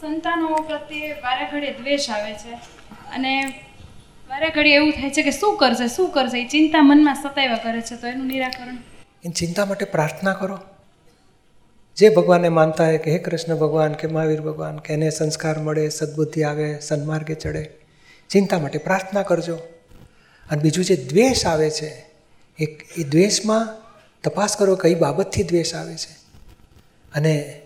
સંતાનો પ્રત્યે વારે ઘડીએ દ્વેષ આવે છે. અને વારે ઘડીએ એવું થાય છે કે શું કરશે શું કરશે? એ ચિંતા મનમાં સતાવ્યા કરે છે, તો એનું નિરાકરણ. એની ચિંતા માટે પ્રાર્થના કરો. જે ભગવાનને માનતા હોય કે હે કૃષ્ણ ભગવાન, કે મહાવીર ભગવાન, કે એને સંસ્કાર મળે, સદબુદ્ધિ આવે, સન્માર્ગે ચડે, ચિંતા માટે પ્રાર્થના કરજો. અને બીજું જે દ્વેષ આવે છે, એ એ દ્વેષમાં તપાસ કરો કઈ બાબતથી દ્વેષ આવે છે. અને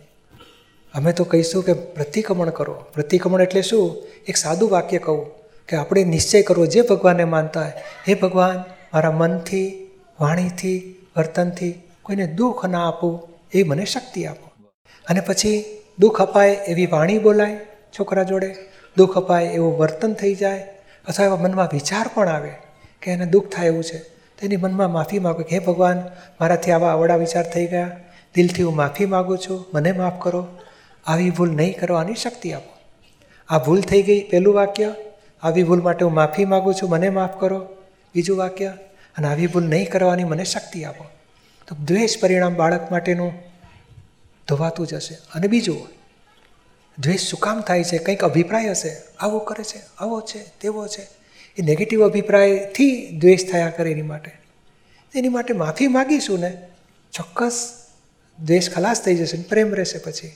અમે તો કહીશું કે પ્રતિક્રમણ કરો. પ્રતિક્રમણ એટલે શું? એક સાદું વાક્ય કહું કે આપણે નિશ્ચય કરવો. જે ભગવાનને માનતા હોય, હે ભગવાન, મારા મનથી, વાણીથી, વર્તનથી કોઈને દુઃખ ના આપું, એ મને શક્તિ આપો. અને પછી, દુઃખ અપાય એવી વાણી બોલાય છોકરા જોડે. દુઃખ અપાય એવું વર્તન થઈ જાય. અથવા એવા મનમાં વિચાર પણ આવે કે એને દુઃખ થાય એવું છે. તો એની મનમાં માફી માગો કે, હે ભગવાન, મારાથી આવા અવળા વિચાર થઈ ગયા. દિલથી હું માફી માગું છું. મને માફ કરો. આવી ભૂલ નહીં કરવાની શક્તિ આપો. આ ભૂલ થઈ ગઈ પહેલું વાક્ય, આવી ભૂલ માટે હું માફી માગું છું, મને માફ કરો. બીજું વાક્ય, અને આવી ભૂલ નહીં કરવાની મને શક્તિ આપો. તો દ્વેષ પરિણામ બાળક માટેનું ધોવાતું જશે અને બીજું, દ્વેષ શું કામ થાય છે? કંઈક અભિપ્રાય હશે? આવો કરે છે, આવો છે, તેવો છે. એ નેગેટિવ અભિપ્રાયથી દ્વેષ થયા કરે એની માટે. એની માટે માફી માગીશું ને, ચોક્કસ દ્વેષ ખલાસ થઈ જશે ને, પ્રેમ રહેશે પછી.